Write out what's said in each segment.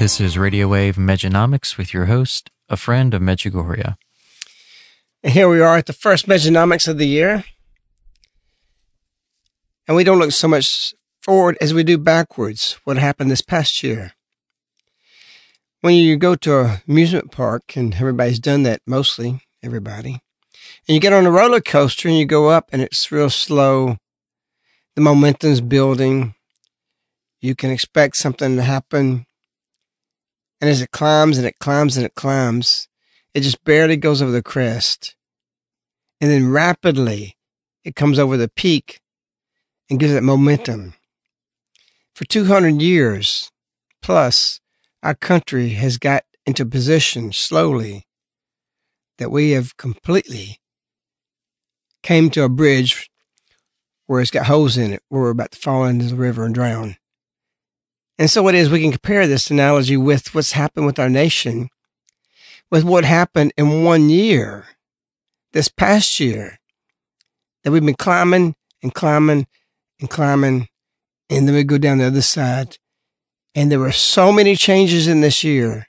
This is Radio Wave Mejanomics with your host, a friend of Medjugorje. And here we are at the first Mejanomics of the year. And we don't look so much forward as we do backwards, what happened this past year. When you go to an amusement park, and everybody's done that mostly, everybody, and you get on a roller coaster and you go up and it's real slow, the momentum's building, you can expect something to happen and as it climbs and it climbs and it climbs, it just barely goes over the crest. And then rapidly it comes over the peak and gives it momentum. For 200 years plus, our country has got into position slowly that we have completely came to a bridge where it's got holes in it, where we're about to fall into the river and drown. And so it is, we can compare this analogy with what's happened with our nation, with what happened in one year, this past year, that we've been climbing and climbing and climbing, and then we go down the other side. And there were so many changes in this year,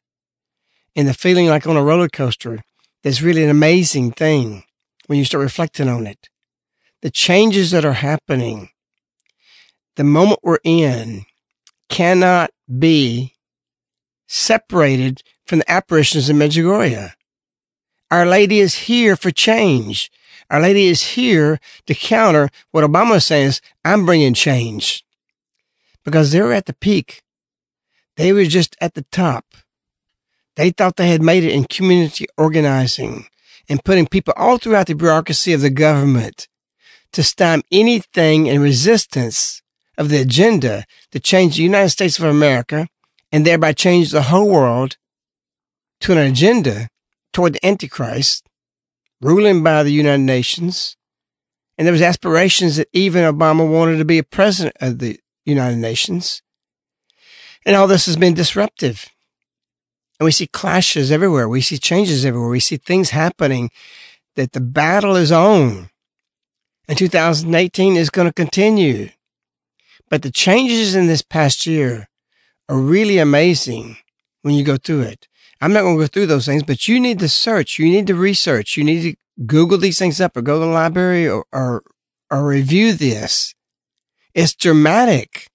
and the feeling like on a roller coaster, that's really an amazing thing when you start reflecting on it. The changes that are happening, the moment we're in, cannot be separated from the apparitions in Medjugorje. Our Lady is here for change. Our Lady is here to counter what Obama is saying is, I'm bringing change. Because they were at the peak. They were just at the top. They thought they had made it in community organizing and putting people all throughout the bureaucracy of the government to stymie anything in resistance of the agenda to change the United States of America and thereby change the whole world to an agenda toward the Antichrist, ruling by the United Nations. And there was aspirations that even Obama wanted to be a president of the United Nations. And all this has been disruptive. And we see clashes everywhere. We see changes everywhere. We see things happening that the battle is on and 2018 is going to continue. But the changes in this past year are really amazing when you go through it. I'm not going to go through those things, but you need to search. You need to research. You need to Google these things up or go to the library or, or, or review this. It's dramatic.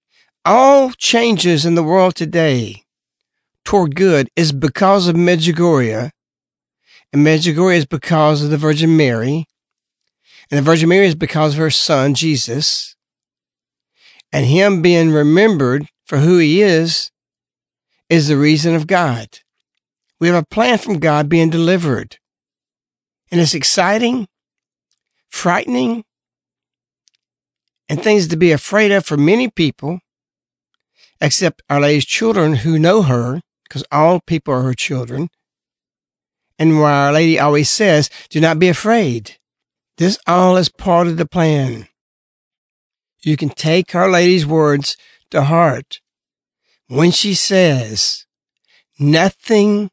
All changes in the world today toward good is because of Medjugorje. And Medjugorje is because of the Virgin Mary. And the Virgin Mary is because of her son, Jesus. And him being remembered for who he is is the reason of God. We have a plan from God being delivered. And it's exciting, frightening, and things to be afraid of for many people, except Our Lady's children who know her, because all people are her children. And why Our Lady always says, do not be afraid. This all is part of the plan. You can take Our Lady's words to heart when she says, nothing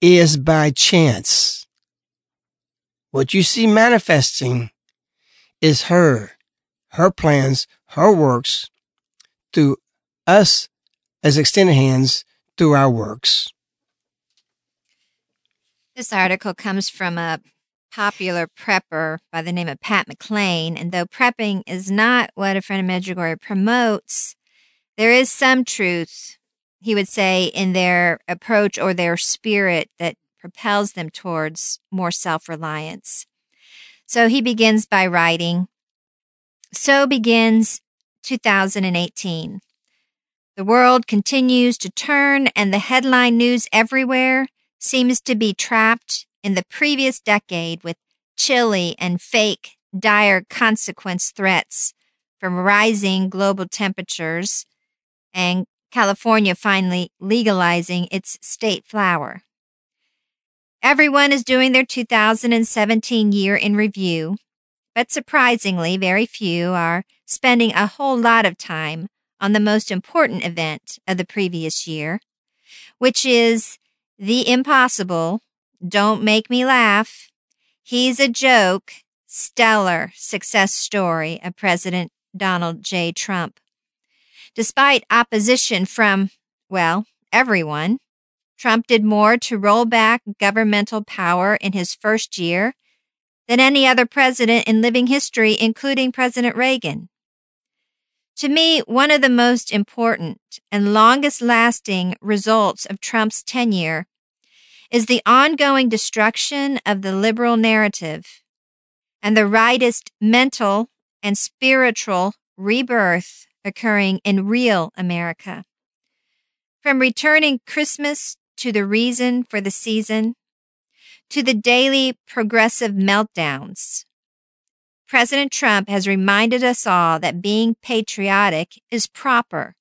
is by chance. What you see manifesting is her, her plans, her works through us as extended hands through our works. This article comes from a popular prepper by the name of Pat McLean. And though prepping is not what a friend of Medjugorje promotes, there is some truth he would say, in their approach or their spirit that propels them towards more self reliance. So he begins by writing So begins 2018. The world continues to turn, and the headline news everywhere seems to be trapped in the previous decade with chilly and fake dire consequence threats from rising global temperatures and California finally legalizing its state flower. Everyone is doing their 2017 year in review, but surprisingly, very few are spending a whole lot of time on the most important event of the previous year, which is the impossible, don't make me laugh, he's a joke, stellar success story of President Donald J. Trump. Despite opposition from, well, everyone, Trump did more to roll back governmental power in his first year than any other president in living history, including President Reagan. To me, one of the most important and longest lasting results of Trump's tenure is the ongoing destruction of the liberal narrative and the rightist mental and spiritual rebirth occurring in real America. From returning Christmas to the reason for the season, to the daily progressive meltdowns, President Trump has reminded us all that being patriotic is proper,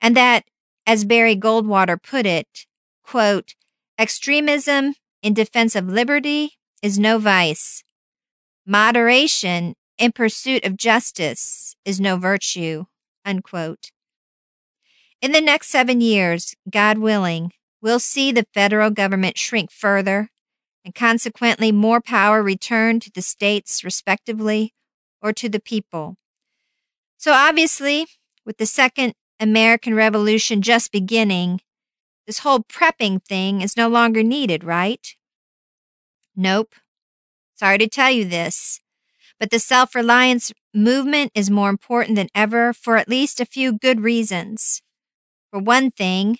and that, as Barry Goldwater put it, quote, extremism in defense of liberty is no vice. Moderation in pursuit of justice is no virtue. Unquote. In the next seven years, God willing, we'll see the federal government shrink further and consequently more power return to the states respectively or to the people. So obviously, with the second American Revolution just beginning, this whole prepping thing is no longer needed, right? Nope. Sorry to tell you this. But the self reliance movement is more important than ever for at least a few good reasons. For one thing,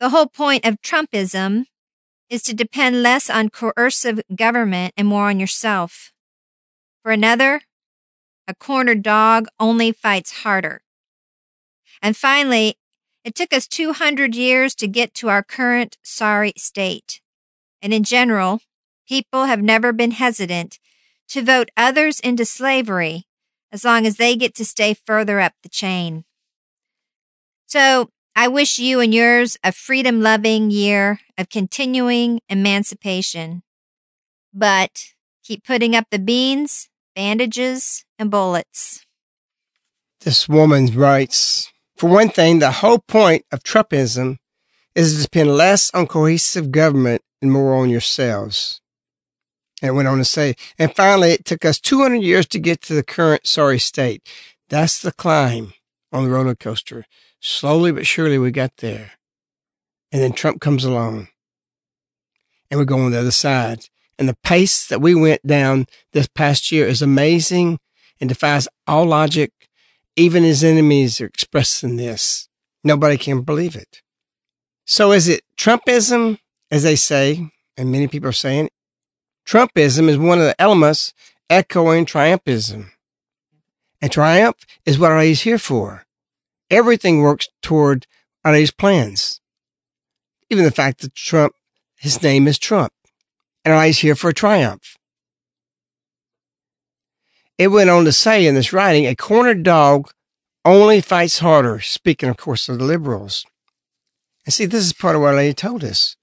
the whole point of Trumpism is to depend less on coercive government and more on yourself. For another, a cornered dog only fights harder. And finally, it took us 200 years to get to our current sorry state. And in general, people have never been hesitant to vote others into slavery as long as they get to stay further up the chain. So I wish you and yours a freedom loving year of continuing emancipation. But keep putting up the beans, bandages, and bullets. This woman writes For one thing, the whole point of Trumpism is to depend less on cohesive government and more on yourselves. And went on to say, and finally, it took us 200 years to get to the current sorry state. That's the climb on the roller coaster. Slowly but surely, we got there. And then Trump comes along. And we're going the other side. And the pace that we went down this past year is amazing and defies all logic. Even his enemies are expressing this. Nobody can believe it. So is it Trumpism, as they say, and many people are saying? Trumpism is one of the elements echoing triumphism. And triumph is what is here for. Everything works toward our plans. Even the fact that Trump, his name is Trump, and is here for triumph. It went on to say in this writing, a cornered dog only fights harder, speaking, of course, of the liberals. And see, this is part of what our lady told us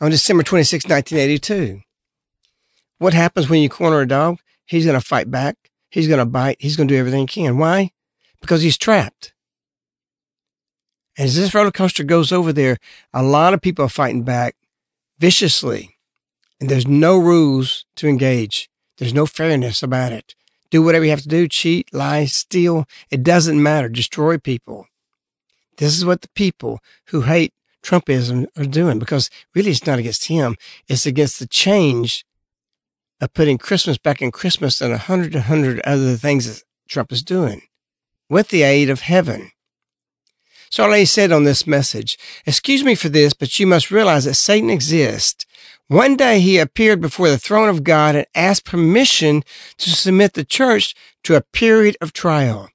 on December 26, 1982. What happens when you corner a dog? He's going to fight back. He's going to bite. He's going to do everything he can. Why? Because he's trapped. As this roller coaster goes over there, a lot of people are fighting back viciously, and there's no rules to engage. There's no fairness about it. Do whatever you have to do, cheat, lie, steal. It doesn't matter. Destroy people. This is what the people who hate Trumpism are doing because really it's not against him. It's against the change of putting Christmas back in Christmas and a hundred, a hundred other things that Trump is doing with the aid of heaven. So I said on this message, excuse me for this, but you must realize that Satan exists. One day he appeared before the throne of God and asked permission to submit the church to a period of trial.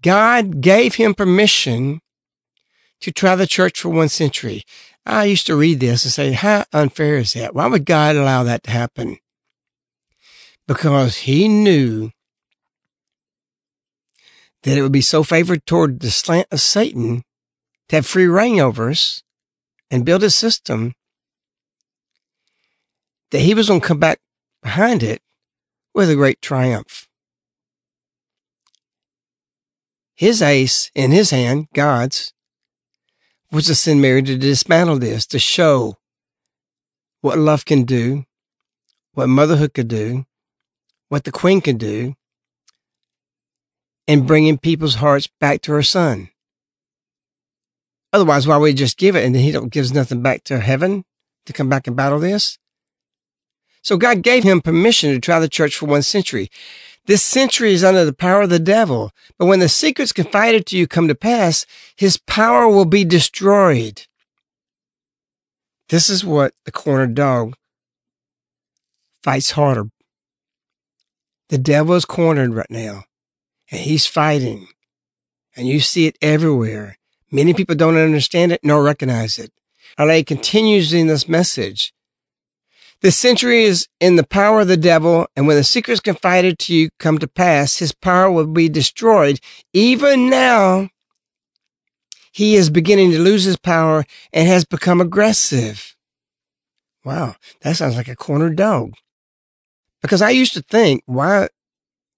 God gave him permission to try the church for one century. I used to read this and say, how unfair is that? Why would God allow that to happen? Because he knew that it would be so favored toward the slant of Satan to have free reign over us and build a system that he was going to come back behind it with a great triumph. His ace in his hand, God's, was to send Mary to dismantle this, to show what love can do, what motherhood could do, what the queen can do, and bringing people's hearts back to her son. Otherwise, why would he just give it and then he don't gives nothing back to heaven to come back and battle this? So God gave him permission to try the church for one century. This century is under the power of the devil, but when the secrets confided to you come to pass, his power will be destroyed. This is what the cornered dog fights harder. The devil is cornered right now and he's fighting. And you see it everywhere. Many people don't understand it nor recognize it. LA continues in this message. The century is in the power of the devil, and when the secrets confided to you come to pass, his power will be destroyed. Even now, he is beginning to lose his power and has become aggressive. Wow, that sounds like a cornered dog. Because I used to think, why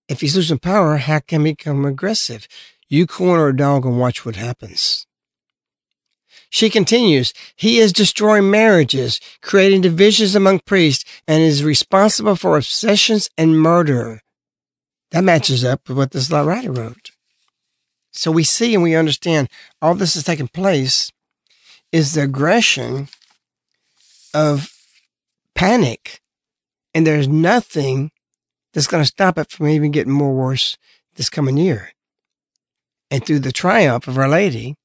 if he's losing power, how can he become aggressive? You corner a dog and watch what happens. She continues, he is destroying marriages, creating divisions among priests, and is responsible for obsessions and murder. That matches up with what this writer wrote. So we see and we understand all this is taking place is the aggression of panic. And there's nothing that's going to stop it from even getting more worse this coming year. And through the triumph of Our Lady,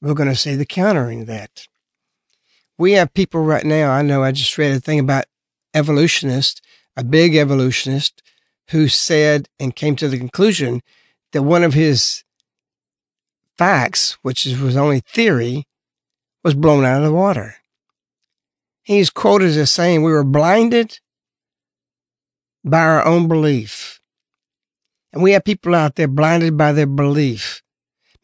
we're going to see the countering that. We have people right now, I know I just read a thing about evolutionist, a big evolutionist, who said and came to the conclusion that one of his facts, which was only theory, was blown out of the water. He's quoted as saying, We were blinded by our own belief. And we have people out there blinded by their belief.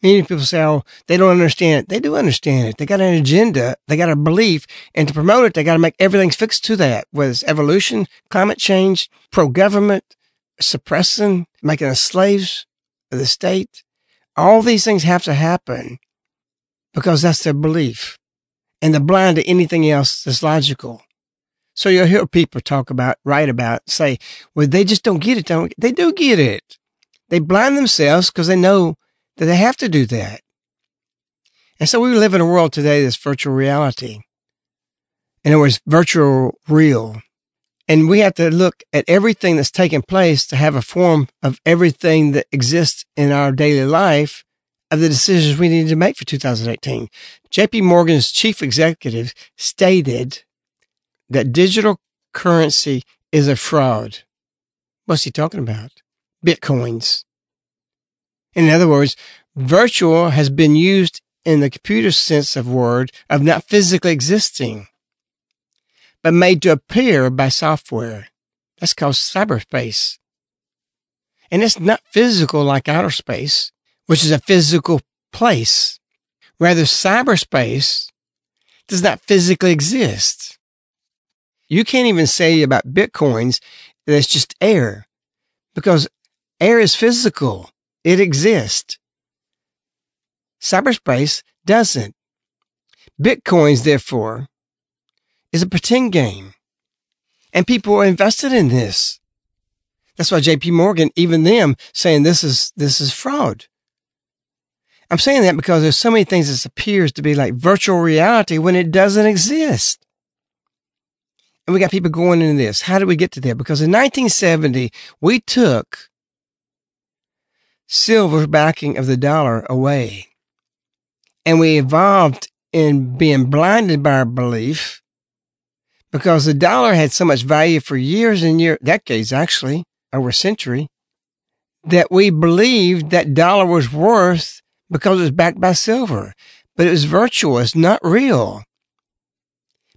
Many people say, oh, they don't understand it. They do understand it. They got an agenda. They got a belief. And to promote it, they got to make everything fixed to that, whether it's evolution, climate change, pro government, suppressing, making us slaves of the state. All these things have to happen because that's their belief. And they're blind to anything else that's logical. So you'll hear people talk about, write about, say, well, they just don't get it. Don't, they do get it. They blind themselves because they know that they have to do that. And so we live in a world today that's virtual reality. In other words, virtual real. And we have to look at everything that's taking place to have a form of everything that exists in our daily life of the decisions we need to make for 2018. JP Morgan's chief executive stated that digital currency is a fraud. What's he talking about? Bitcoins. In other words, virtual has been used in the computer sense of word of not physically existing, but made to appear by software. That's called cyberspace. And it's not physical like outer space, which is a physical place. Rather, cyberspace does not physically exist. You can't even say about bitcoins that it's just air because air is physical. It exists. Cyberspace doesn't. Bitcoins, therefore, is a pretend game. And people are invested in this. That's why JP Morgan, even them saying this is, this is fraud. I'm saying that because there's so many things that appears to be like virtual reality when it doesn't exist. And we got people going into this. How did we get to there? Because in 1970, we took silver's backing of the dollar away. And we evolved in being blinded by our belief because the dollar had so much value for years and years, decades actually, over a century, that we believed that dollar was worth because it was backed by silver. But it was virtual. It's not real.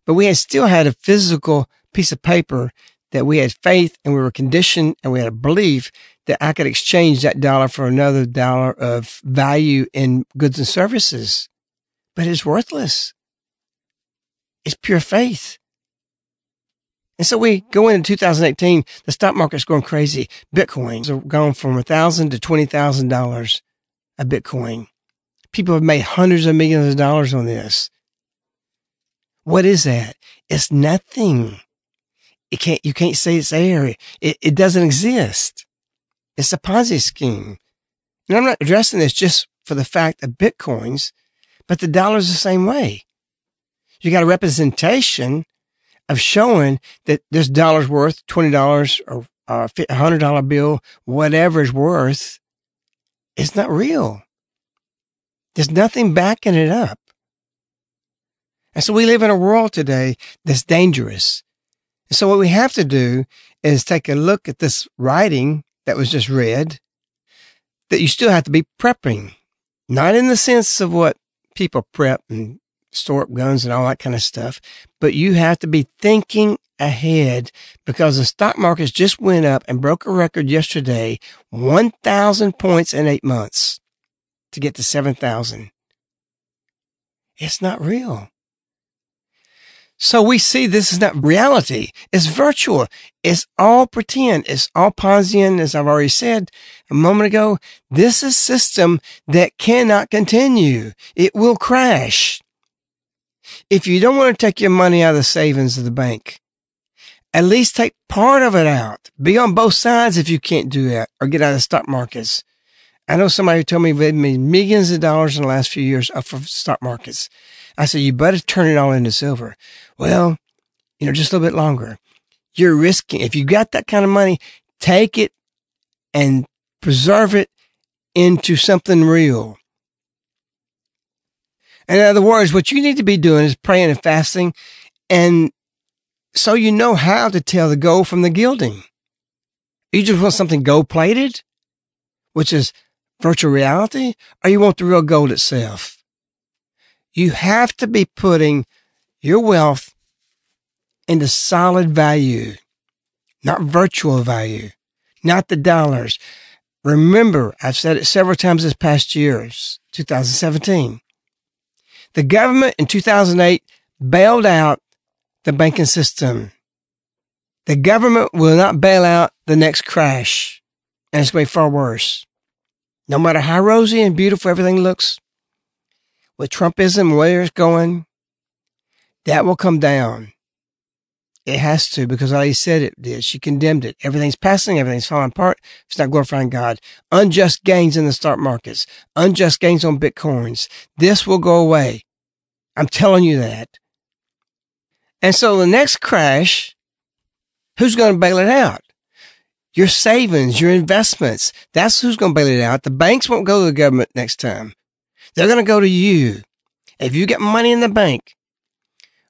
But we had still had a physical piece of paper that we had faith and we were conditioned and we had a belief that I could exchange that dollar for another dollar of value in goods and services. But it's worthless. It's pure faith. And so we go into 2018, the stock market's going crazy. Bitcoins are going from a thousand to twenty thousand dollars a Bitcoin. People have made hundreds of millions of dollars on this. What is that? It's nothing. It can't, you can't say it's air. It, it doesn't exist. It's a Ponzi scheme. And I'm not addressing this just for the fact of Bitcoins, but the dollar's the same way. You got a representation of showing that this dollar's worth $20 or uh, a $100 bill, whatever is worth, it's not real. There's nothing backing it up. And so we live in a world today that's dangerous. And so what we have to do is take a look at this writing that was just read, that you still have to be prepping, not in the sense of what people prep and store up guns and all that kind of stuff, but you have to be thinking ahead because the stock markets just went up and broke a record yesterday, 1,000 points in eight months to get to 7,000. It's not real. So we see this is not reality. It's virtual. It's all pretend. It's all Ponzian, as I've already said a moment ago. This is a system that cannot continue. It will crash. If you don't want to take your money out of the savings of the bank, at least take part of it out. Be on both sides if you can't do that or get out of the stock markets. I know somebody who told me they've made millions of dollars in the last few years off of stock markets. I said, you better turn it all into silver. Well, you know, just a little bit longer. You're risking, if you got that kind of money, take it and preserve it into something real. In other words, what you need to be doing is praying and fasting and so you know how to tell the gold from the gilding. You just want something gold plated, which is virtual reality, or you want the real gold itself. You have to be putting your wealth into solid value, not virtual value, not the dollars. Remember, I've said it several times this past year, 2017. The government in 2008 bailed out the banking system. The government will not bail out the next crash, and it's be far worse. No matter how rosy and beautiful everything looks, with Trumpism where it's going, that will come down. It has to because I said it did. She condemned it. Everything's passing. Everything's falling apart. It's not glorifying God. Unjust gains in the stock markets. Unjust gains on bitcoins. This will go away. I'm telling you that. And so the next crash, who's going to bail it out? Your savings, your investments. That's who's going to bail it out. The banks won't go to the government next time. They're going to go to you. If you get money in the bank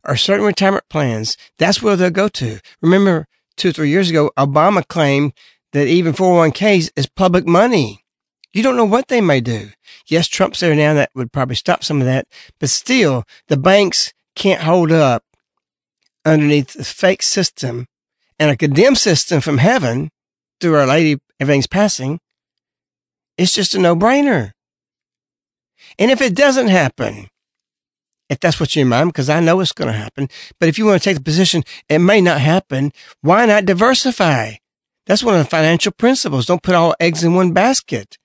or certain retirement plans, that's where they'll go to. Remember two or three years ago, Obama claimed that even 401ks is public money. You don't know what they may do. Yes, Trump's there now. That would probably stop some of that. But still, the banks can't hold up underneath the fake system and a condemned system from heaven through Our Lady, everything's passing. It's just a no brainer. And if it doesn't happen, if that's what you're in mind, because I know it's going to happen, but if you want to take the position, it may not happen, why not diversify? That's one of the financial principles. Don't put all eggs in one basket.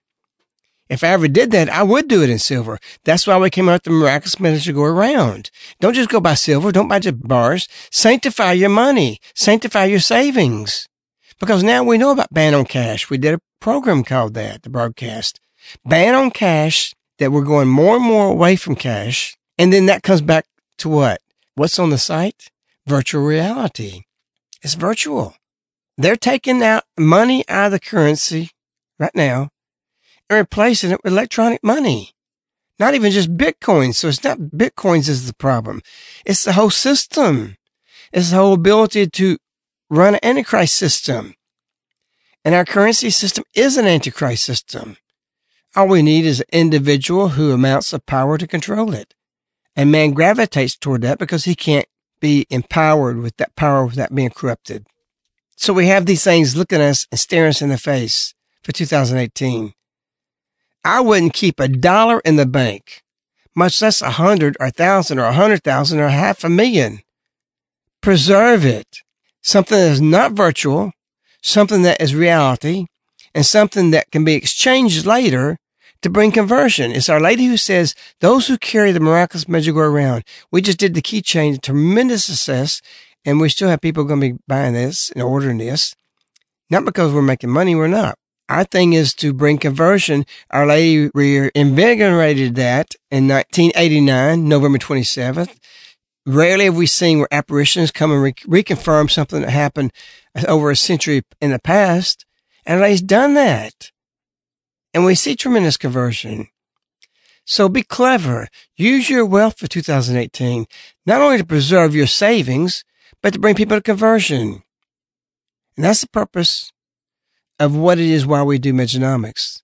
If I ever did that, I would do it in silver. That's why we came out with the miraculous message go around. Don't just go buy silver. Don't buy just bars. Sanctify your money. Sanctify your savings. Because now we know about ban on cash. We did a program called that, the broadcast. Ban on cash that we're going more and more away from cash. And then that comes back to what? What's on the site? Virtual reality. It's virtual. They're taking out money out of the currency right now and replacing it with electronic money. Not even just Bitcoin. So it's not Bitcoins is the problem. It's the whole system. It's the whole ability to run an Antichrist system. And our currency system is an Antichrist system. All we need is an individual who amounts the power to control it. And man gravitates toward that because he can't be empowered with that power without being corrupted. So we have these things looking at us and staring us in the face for 2018. I wouldn't keep a dollar in the bank, much less a hundred or a thousand or a hundred thousand or half a million. Preserve it. Something that is not virtual, something that is reality, and something that can be exchanged later to bring conversion. It's Our Lady who says, those who carry the miraculous Medjugorje around, we just did the key keychain, tremendous success, and we still have people going to be buying this and ordering this. Not because we're making money, we're not. Our thing is to bring conversion. Our Lady reinvigorated that in 1989, November 27th. Rarely have we seen where apparitions come and re- reconfirm something that happened over a century in the past. And Lady's done that and we see tremendous conversion. So be clever. Use your wealth for 2018, not only to preserve your savings, but to bring people to conversion. And that's the purpose of what it is why we do Mejanomics.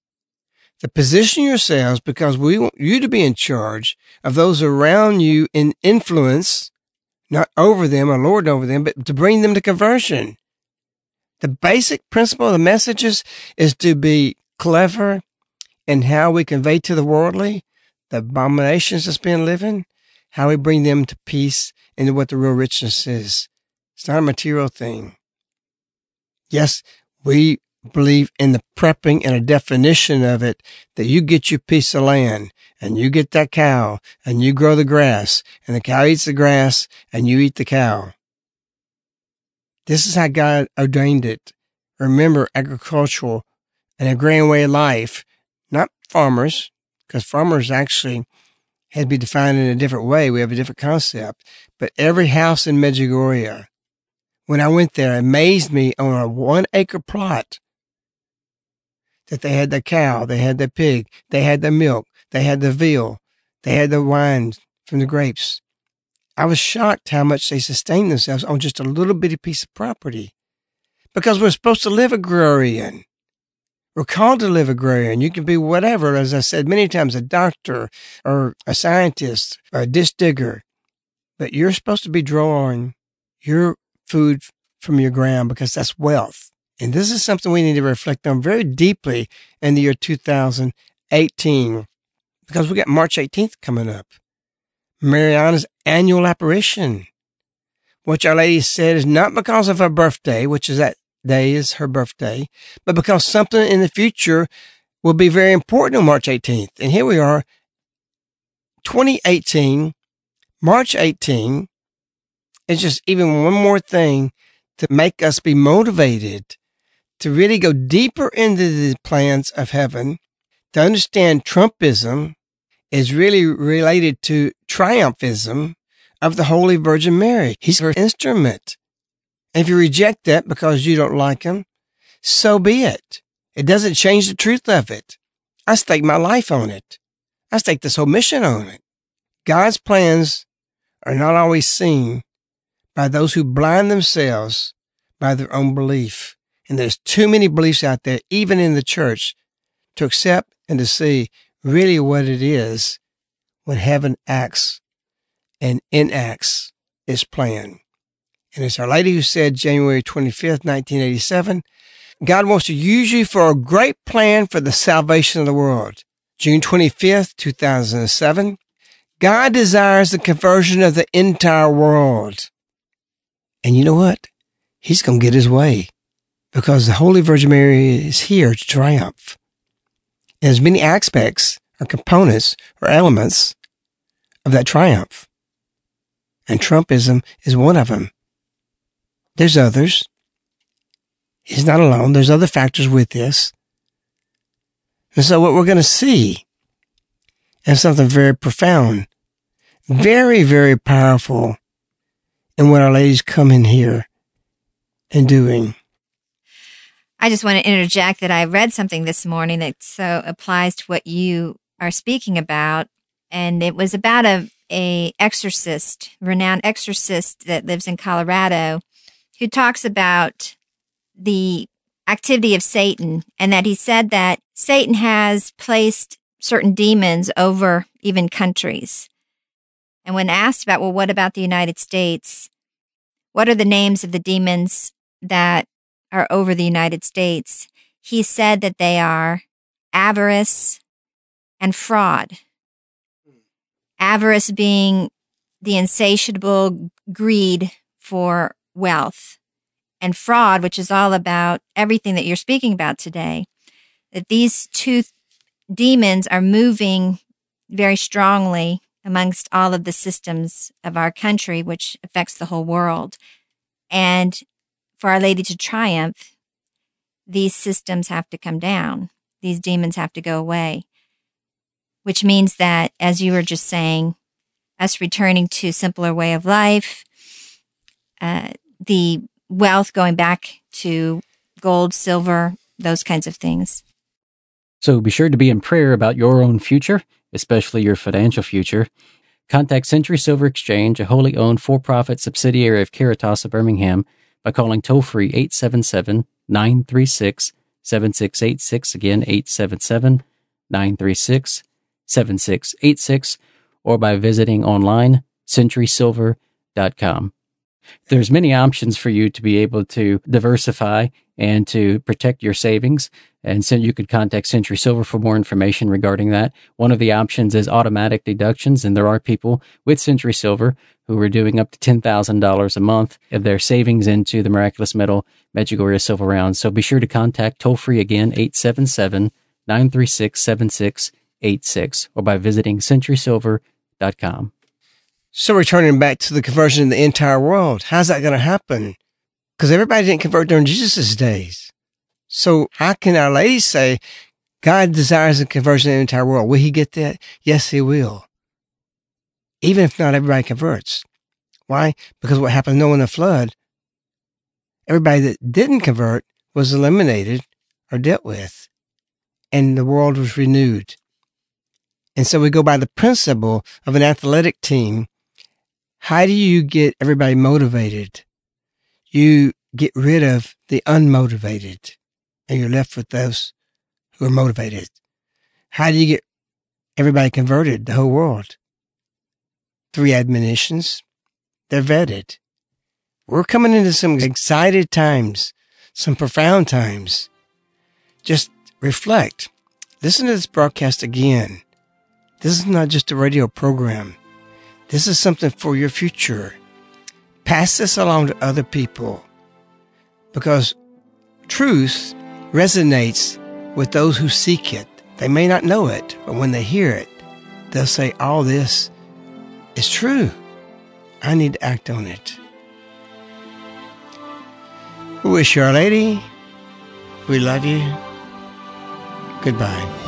To position yourselves because we want you to be in charge of those around you in influence, not over them or lord over them, but to bring them to conversion. The basic principle of the messages is to be clever in how we convey to the worldly the abominations that's been living, how we bring them to peace into what the real richness is. It's not a material thing. Yes, we believe in the prepping and a definition of it that you get your piece of land and you get that cow and you grow the grass and the cow eats the grass and you eat the cow. This is how God ordained it. Remember agricultural and a way of life, not farmers, because farmers actually had to be defined in a different way. We have a different concept. But every house in Medjugorje, when I went there, amazed me on a one acre plot that they had the cow, they had the pig, they had the milk, they had the veal, they had the wine from the grapes. I was shocked how much they sustained themselves on just a little bitty piece of property because we're supposed to live agrarian. We're called to live agrarian. You can be whatever, as I said many times, a doctor or a scientist, or a disc digger, but you're supposed to be drawing your food from your ground because that's wealth. And this is something we need to reflect on very deeply in the year 2018 because we got March 18th coming up. Mirjana's annual apparition, which Our Lady said is not because of her birthday, which is that day is her birthday, but because something in the future will be very important on March 18th. And here we are, 2018, March 18, It's just even one more thing to make us be motivated to really go deeper into the plans of heaven, to understand Trumpism is really related to triumphism of the Holy Virgin Mary. He's her instrument. And if you reject that because you don't like him, so be it. It doesn't change the truth of it. I stake my life on it. I stake this whole mission on it. God's plans are not always seen by those who blind themselves by their own belief. And there's too many beliefs out there, even in the church, to accept and to see really what it is when heaven acts and enacts its plan. And it's Our Lady who said January 25th, 1987, God wants to use you for a great plan for the salvation of the world. June 25th, 2007, God desires the conversion of the entire world. And you know what? He's going to get his way because the Holy Virgin Mary is here to triumph. There's many aspects or components or elements of that triumph. And Trumpism is one of them. There's others. He's not alone. There's other factors with this. And so what we're going to see is something very profound, very, very powerful in what Our Lady's coming here and doing. I just want to interject that I read something this morning that so applies to what you are speaking about. And it was about a, a exorcist, renowned exorcist that lives in Colorado, who talks about the activity of Satan and that he said that Satan has placed certain demons over even countries. And when asked about, well, what about the United States? What are the names of the demons that are over the United States? He said that they are avarice and fraud. Avarice being the insatiable greed for wealth and fraud, which is all about everything that you're speaking about today, that these two demons are moving very strongly amongst all of the systems of our country, which affects the whole world. And for Our Lady to triumph, these systems have to come down. These demons have to go away, which means that, as you were just saying, us returning to simpler way of life, uh, the wealth going back to gold, silver, those kinds of things. So be sure to be in prayer about your own future, especially your financial future. Contact Century Silver Exchange, a wholly owned for profit subsidiary of Caritas of Birmingham, by calling toll free 877 936 7686. Again, 877 936 7686, or by visiting online centurysilver.com. There's many options for you to be able to diversify and to protect your savings. And so you could contact Century Silver for more information regarding that. One of the options is automatic deductions. And there are people with Century Silver who are doing up to $10,000 a month of their savings into the Miraculous Medal Medjugorje Silver Round. So be sure to contact toll free again, 877 936 7686 or by visiting centurysilver.com. So returning back to the conversion in the entire world, how's that going to happen? Because everybody didn't convert during Jesus' days. So how can Our Lady say God desires a conversion in the entire world? Will he get that? Yes, he will. Even if not everybody converts. Why? Because what happened in the flood, everybody that didn't convert was eliminated or dealt with, and the world was renewed. And so we go by the principle of an athletic team how do you get everybody motivated? You get rid of the unmotivated and you're left with those who are motivated. How do you get everybody converted, the whole world? Three admonitions. They're vetted. We're coming into some excited times, some profound times. Just reflect. Listen to this broadcast again. This is not just a radio program. This is something for your future. Pass this along to other people because truth resonates with those who seek it. They may not know it, but when they hear it, they'll say, All this is true. I need to act on it. We wish you, Our Lady. We love you. Goodbye.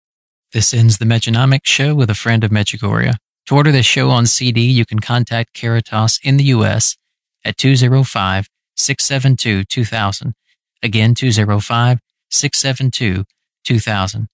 This ends the Mejanomics show with a friend of Medjugorje. To order this show on CD, you can contact Caritas in the U.S. at 205 672 2000. Again, 205 672 2000.